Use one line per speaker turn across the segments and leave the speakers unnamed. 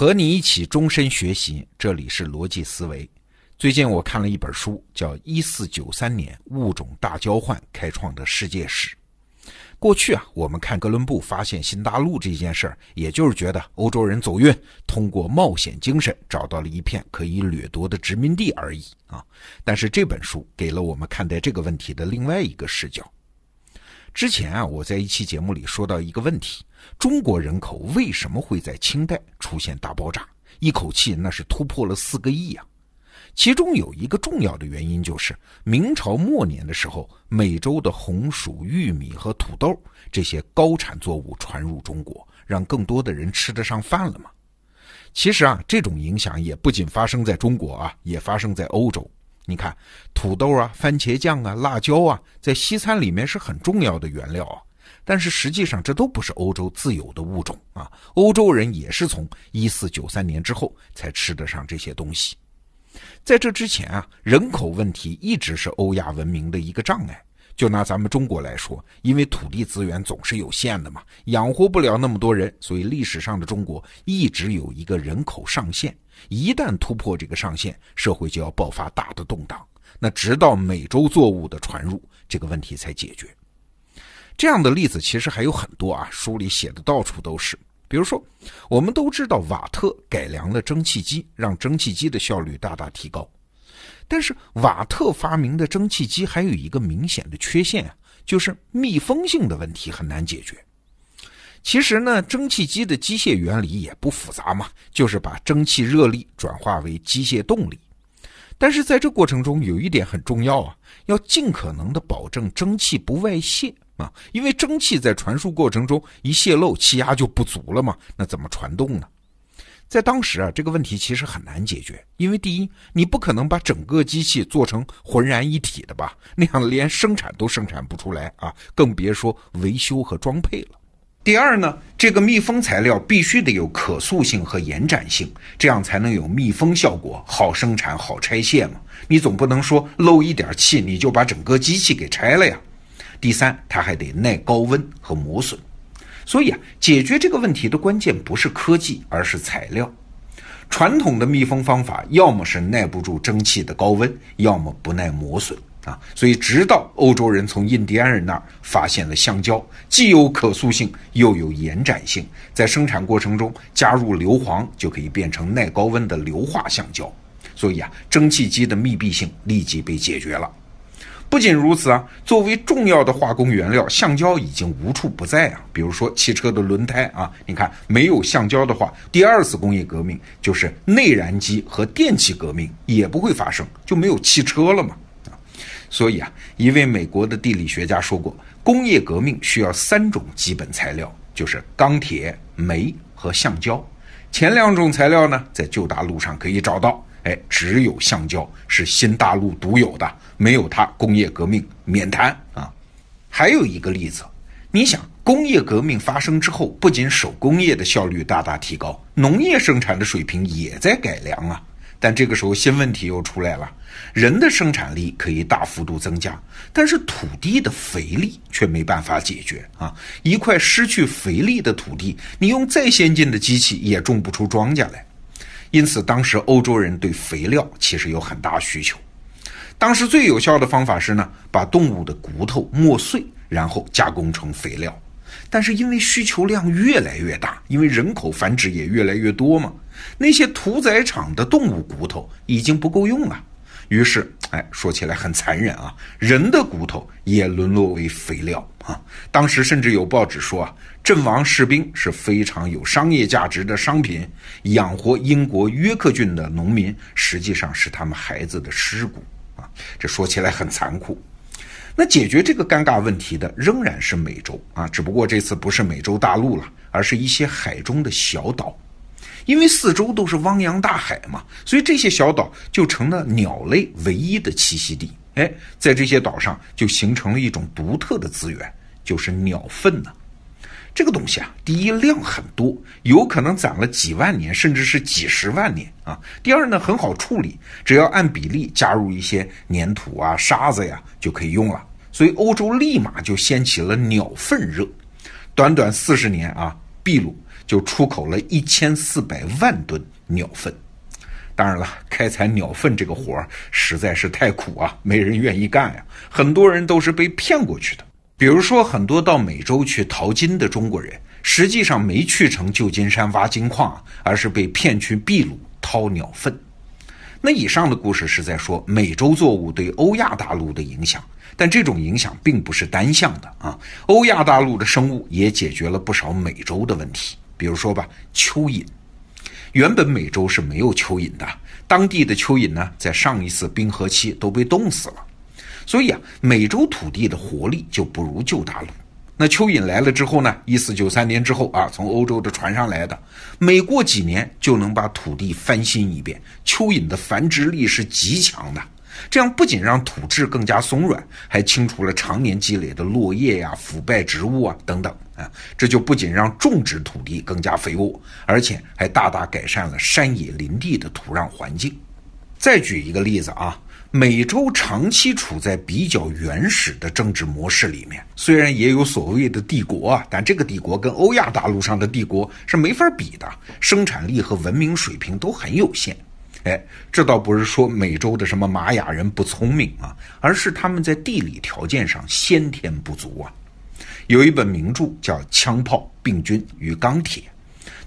和你一起终身学习，这里是逻辑思维。最近我看了一本书，叫《一四九三年物种大交换开创的世界史》。过去啊，我们看哥伦布发现新大陆这件事儿，也就是觉得欧洲人走运，通过冒险精神找到了一片可以掠夺的殖民地而已啊。但是这本书给了我们看待这个问题的另外一个视角。之前啊，我在一期节目里说到一个问题：中国人口为什么会在清代出现大爆炸？一口气那是突破了四个亿啊！其中有一个重要的原因就是明朝末年的时候，美洲的红薯、玉米和土豆这些高产作物传入中国，让更多的人吃得上饭了嘛。其实啊，这种影响也不仅发生在中国啊，也发生在欧洲。你看，土豆啊、番茄酱啊、辣椒啊，在西餐里面是很重要的原料啊。但是实际上，这都不是欧洲自有的物种啊。欧洲人也是从一四九三年之后才吃得上这些东西。在这之前啊，人口问题一直是欧亚文明的一个障碍。就拿咱们中国来说，因为土地资源总是有限的嘛，养活不了那么多人，所以历史上的中国一直有一个人口上限。一旦突破这个上限，社会就要爆发大的动荡。那直到美洲作物的传入，这个问题才解决。这样的例子其实还有很多啊，书里写的到处都是。比如说，我们都知道瓦特改良了蒸汽机，让蒸汽机的效率大大提高。但是瓦特发明的蒸汽机还有一个明显的缺陷啊，就是密封性的问题很难解决。其实呢，蒸汽机的机械原理也不复杂嘛，就是把蒸汽热力转化为机械动力。但是在这过程中有一点很重要啊，要尽可能的保证蒸汽不外泄啊，因为蒸汽在传输过程中一泄漏，气压就不足了嘛，那怎么传动呢？在当时啊，这个问题其实很难解决，因为第一，你不可能把整个机器做成浑然一体的吧，那样连生产都生产不出来啊，更别说维修和装配了。第二呢，这个密封材料必须得有可塑性和延展性，这样才能有密封效果，好生产、好拆卸嘛。你总不能说漏一点气你就把整个机器给拆了呀。第三，它还得耐高温和磨损。所以啊，解决这个问题的关键不是科技，而是材料。传统的密封方法要么是耐不住蒸汽的高温，要么不耐磨损啊。所以，直到欧洲人从印第安人那儿发现了橡胶，既有可塑性，又有延展性，在生产过程中加入硫磺，就可以变成耐高温的硫化橡胶。所以啊，蒸汽机的密闭性立即被解决了。不仅如此啊，作为重要的化工原料，橡胶已经无处不在啊。比如说汽车的轮胎啊，你看没有橡胶的话，第二次工业革命就是内燃机和电气革命也不会发生，就没有汽车了嘛。所以啊，一位美国的地理学家说过，工业革命需要三种基本材料，就是钢铁、煤和橡胶。前两种材料呢，在旧大陆上可以找到。哎，只有橡胶是新大陆独有的，没有它，工业革命免谈啊！还有一个例子，你想，工业革命发生之后，不仅手工业的效率大大提高，农业生产的水平也在改良啊。但这个时候新问题又出来了，人的生产力可以大幅度增加，但是土地的肥力却没办法解决啊！一块失去肥力的土地，你用再先进的机器也种不出庄稼来。因此，当时欧洲人对肥料其实有很大需求。当时最有效的方法是呢，把动物的骨头磨碎，然后加工成肥料。但是因为需求量越来越大，因为人口繁殖也越来越多嘛，那些屠宰场的动物骨头已经不够用了。于是，哎，说起来很残忍啊，人的骨头也沦落为肥料啊。当时甚至有报纸说啊，阵亡士兵是非常有商业价值的商品，养活英国约克郡的农民实际上是他们孩子的尸骨啊。这说起来很残酷。那解决这个尴尬问题的仍然是美洲啊，只不过这次不是美洲大陆了，而是一些海中的小岛。因为四周都是汪洋大海嘛，所以这些小岛就成了鸟类唯一的栖息地。哎，在这些岛上就形成了一种独特的资源，就是鸟粪呢。这个东西啊，第一量很多，有可能攒了几万年，甚至是几十万年啊。第二呢，很好处理，只要按比例加入一些粘土啊、沙子呀，就可以用了。所以欧洲立马就掀起了鸟粪热。短短四十年啊，秘鲁。就出口了一千四百万吨鸟粪。当然了，开采鸟粪这个活儿实在是太苦啊，没人愿意干呀。很多人都是被骗过去的。比如说，很多到美洲去淘金的中国人，实际上没去成旧金山挖金矿，而是被骗去秘鲁掏鸟粪。那以上的故事是在说美洲作物对欧亚大陆的影响，但这种影响并不是单向的啊。欧亚大陆的生物也解决了不少美洲的问题，比如说吧，蚯蚓。原本美洲是没有蚯蚓的，当地的蚯蚓呢，在上一次冰河期都被冻死了，所以啊，美洲土地的活力就不如旧大陆。那蚯蚓来了之后呢？一四九三年之后啊，从欧洲的船上来的，每过几年就能把土地翻新一遍。蚯蚓的繁殖力是极强的，这样不仅让土质更加松软，还清除了常年积累的落叶呀、腐败植物啊等等这就不仅让种植土地更加肥沃，而且还大大改善了山野林地的土壤环境。再举一个例子啊。美洲长期处在比较原始的政治模式里面，虽然也有所谓的帝国啊，但这个帝国跟欧亚大陆上的帝国是没法比的，生产力和文明水平都很有限。哎，这倒不是说美洲的什么玛雅人不聪明啊，而是他们在地理条件上先天不足啊。有一本名著叫《枪炮、病菌与钢铁》，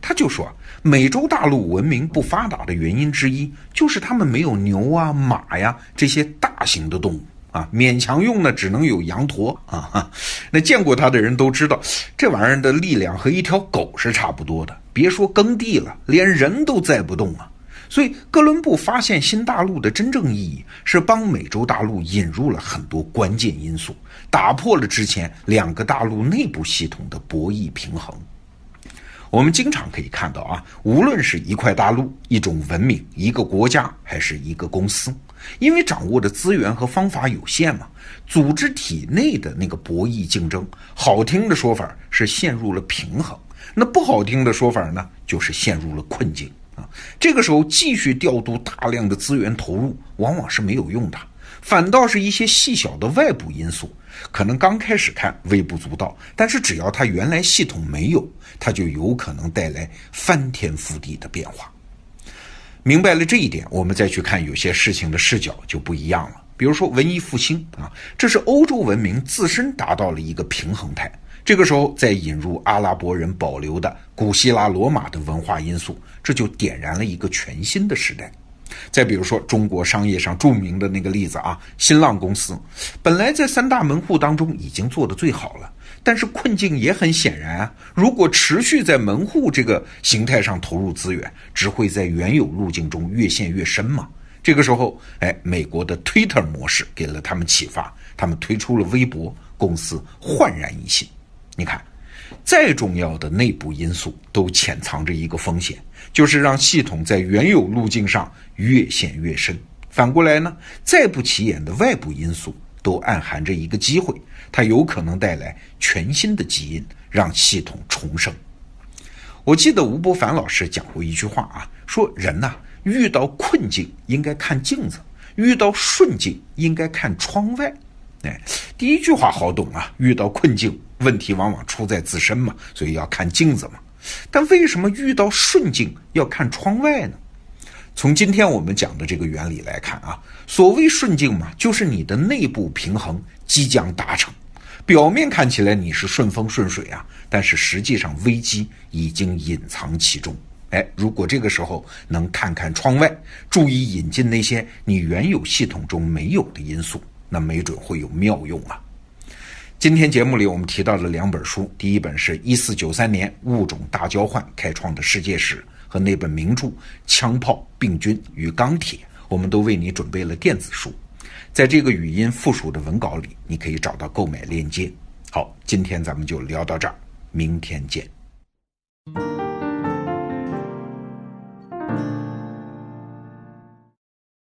他就说。美洲大陆文明不发达的原因之一，就是他们没有牛啊、马呀这些大型的动物啊，勉强用呢只能有羊驼啊。那见过它的人都知道，这玩意儿的力量和一条狗是差不多的。别说耕地了，连人都载不动啊。所以，哥伦布发现新大陆的真正意义，是帮美洲大陆引入了很多关键因素，打破了之前两个大陆内部系统的博弈平衡。我们经常可以看到啊，无论是一块大陆、一种文明、一个国家，还是一个公司，因为掌握的资源和方法有限嘛，组织体内的那个博弈竞争，好听的说法是陷入了平衡，那不好听的说法呢，就是陷入了困境啊。这个时候继续调度大量的资源投入，往往是没有用的。反倒是一些细小的外部因素，可能刚开始看微不足道，但是只要它原来系统没有，它就有可能带来翻天覆地的变化。明白了这一点，我们再去看有些事情的视角就不一样了。比如说文艺复兴啊，这是欧洲文明自身达到了一个平衡态，这个时候再引入阿拉伯人保留的古希腊罗马的文化因素，这就点燃了一个全新的时代。再比如说，中国商业上著名的那个例子啊，新浪公司，本来在三大门户当中已经做得最好了，但是困境也很显然啊。如果持续在门户这个形态上投入资源，只会在原有路径中越陷越深嘛。这个时候，哎，美国的 Twitter 模式给了他们启发，他们推出了微博，公司焕然一新。你看。再重要的内部因素都潜藏着一个风险，就是让系统在原有路径上越陷越深。反过来呢，再不起眼的外部因素都暗含着一个机会，它有可能带来全新的基因，让系统重生。我记得吴伯凡老师讲过一句话啊，说人呐遇到困境应该看镜子，遇到顺境应该看窗外。哎，第一句话好懂啊，遇到困境。问题往往出在自身嘛，所以要看镜子嘛。但为什么遇到顺境要看窗外呢？从今天我们讲的这个原理来看啊，所谓顺境嘛，就是你的内部平衡即将达成。表面看起来你是顺风顺水啊，但是实际上危机已经隐藏其中。哎，如果这个时候能看看窗外，注意引进那些你原有系统中没有的因素，那没准会有妙用啊。今天节目里，我们提到了两本书，第一本是一四九三年物种大交换开创的世界史，和那本名著《枪炮、病菌与钢铁》，我们都为你准备了电子书，在这个语音附属的文稿里，你可以找到购买链接。好，今天咱们就聊到这儿，明天见。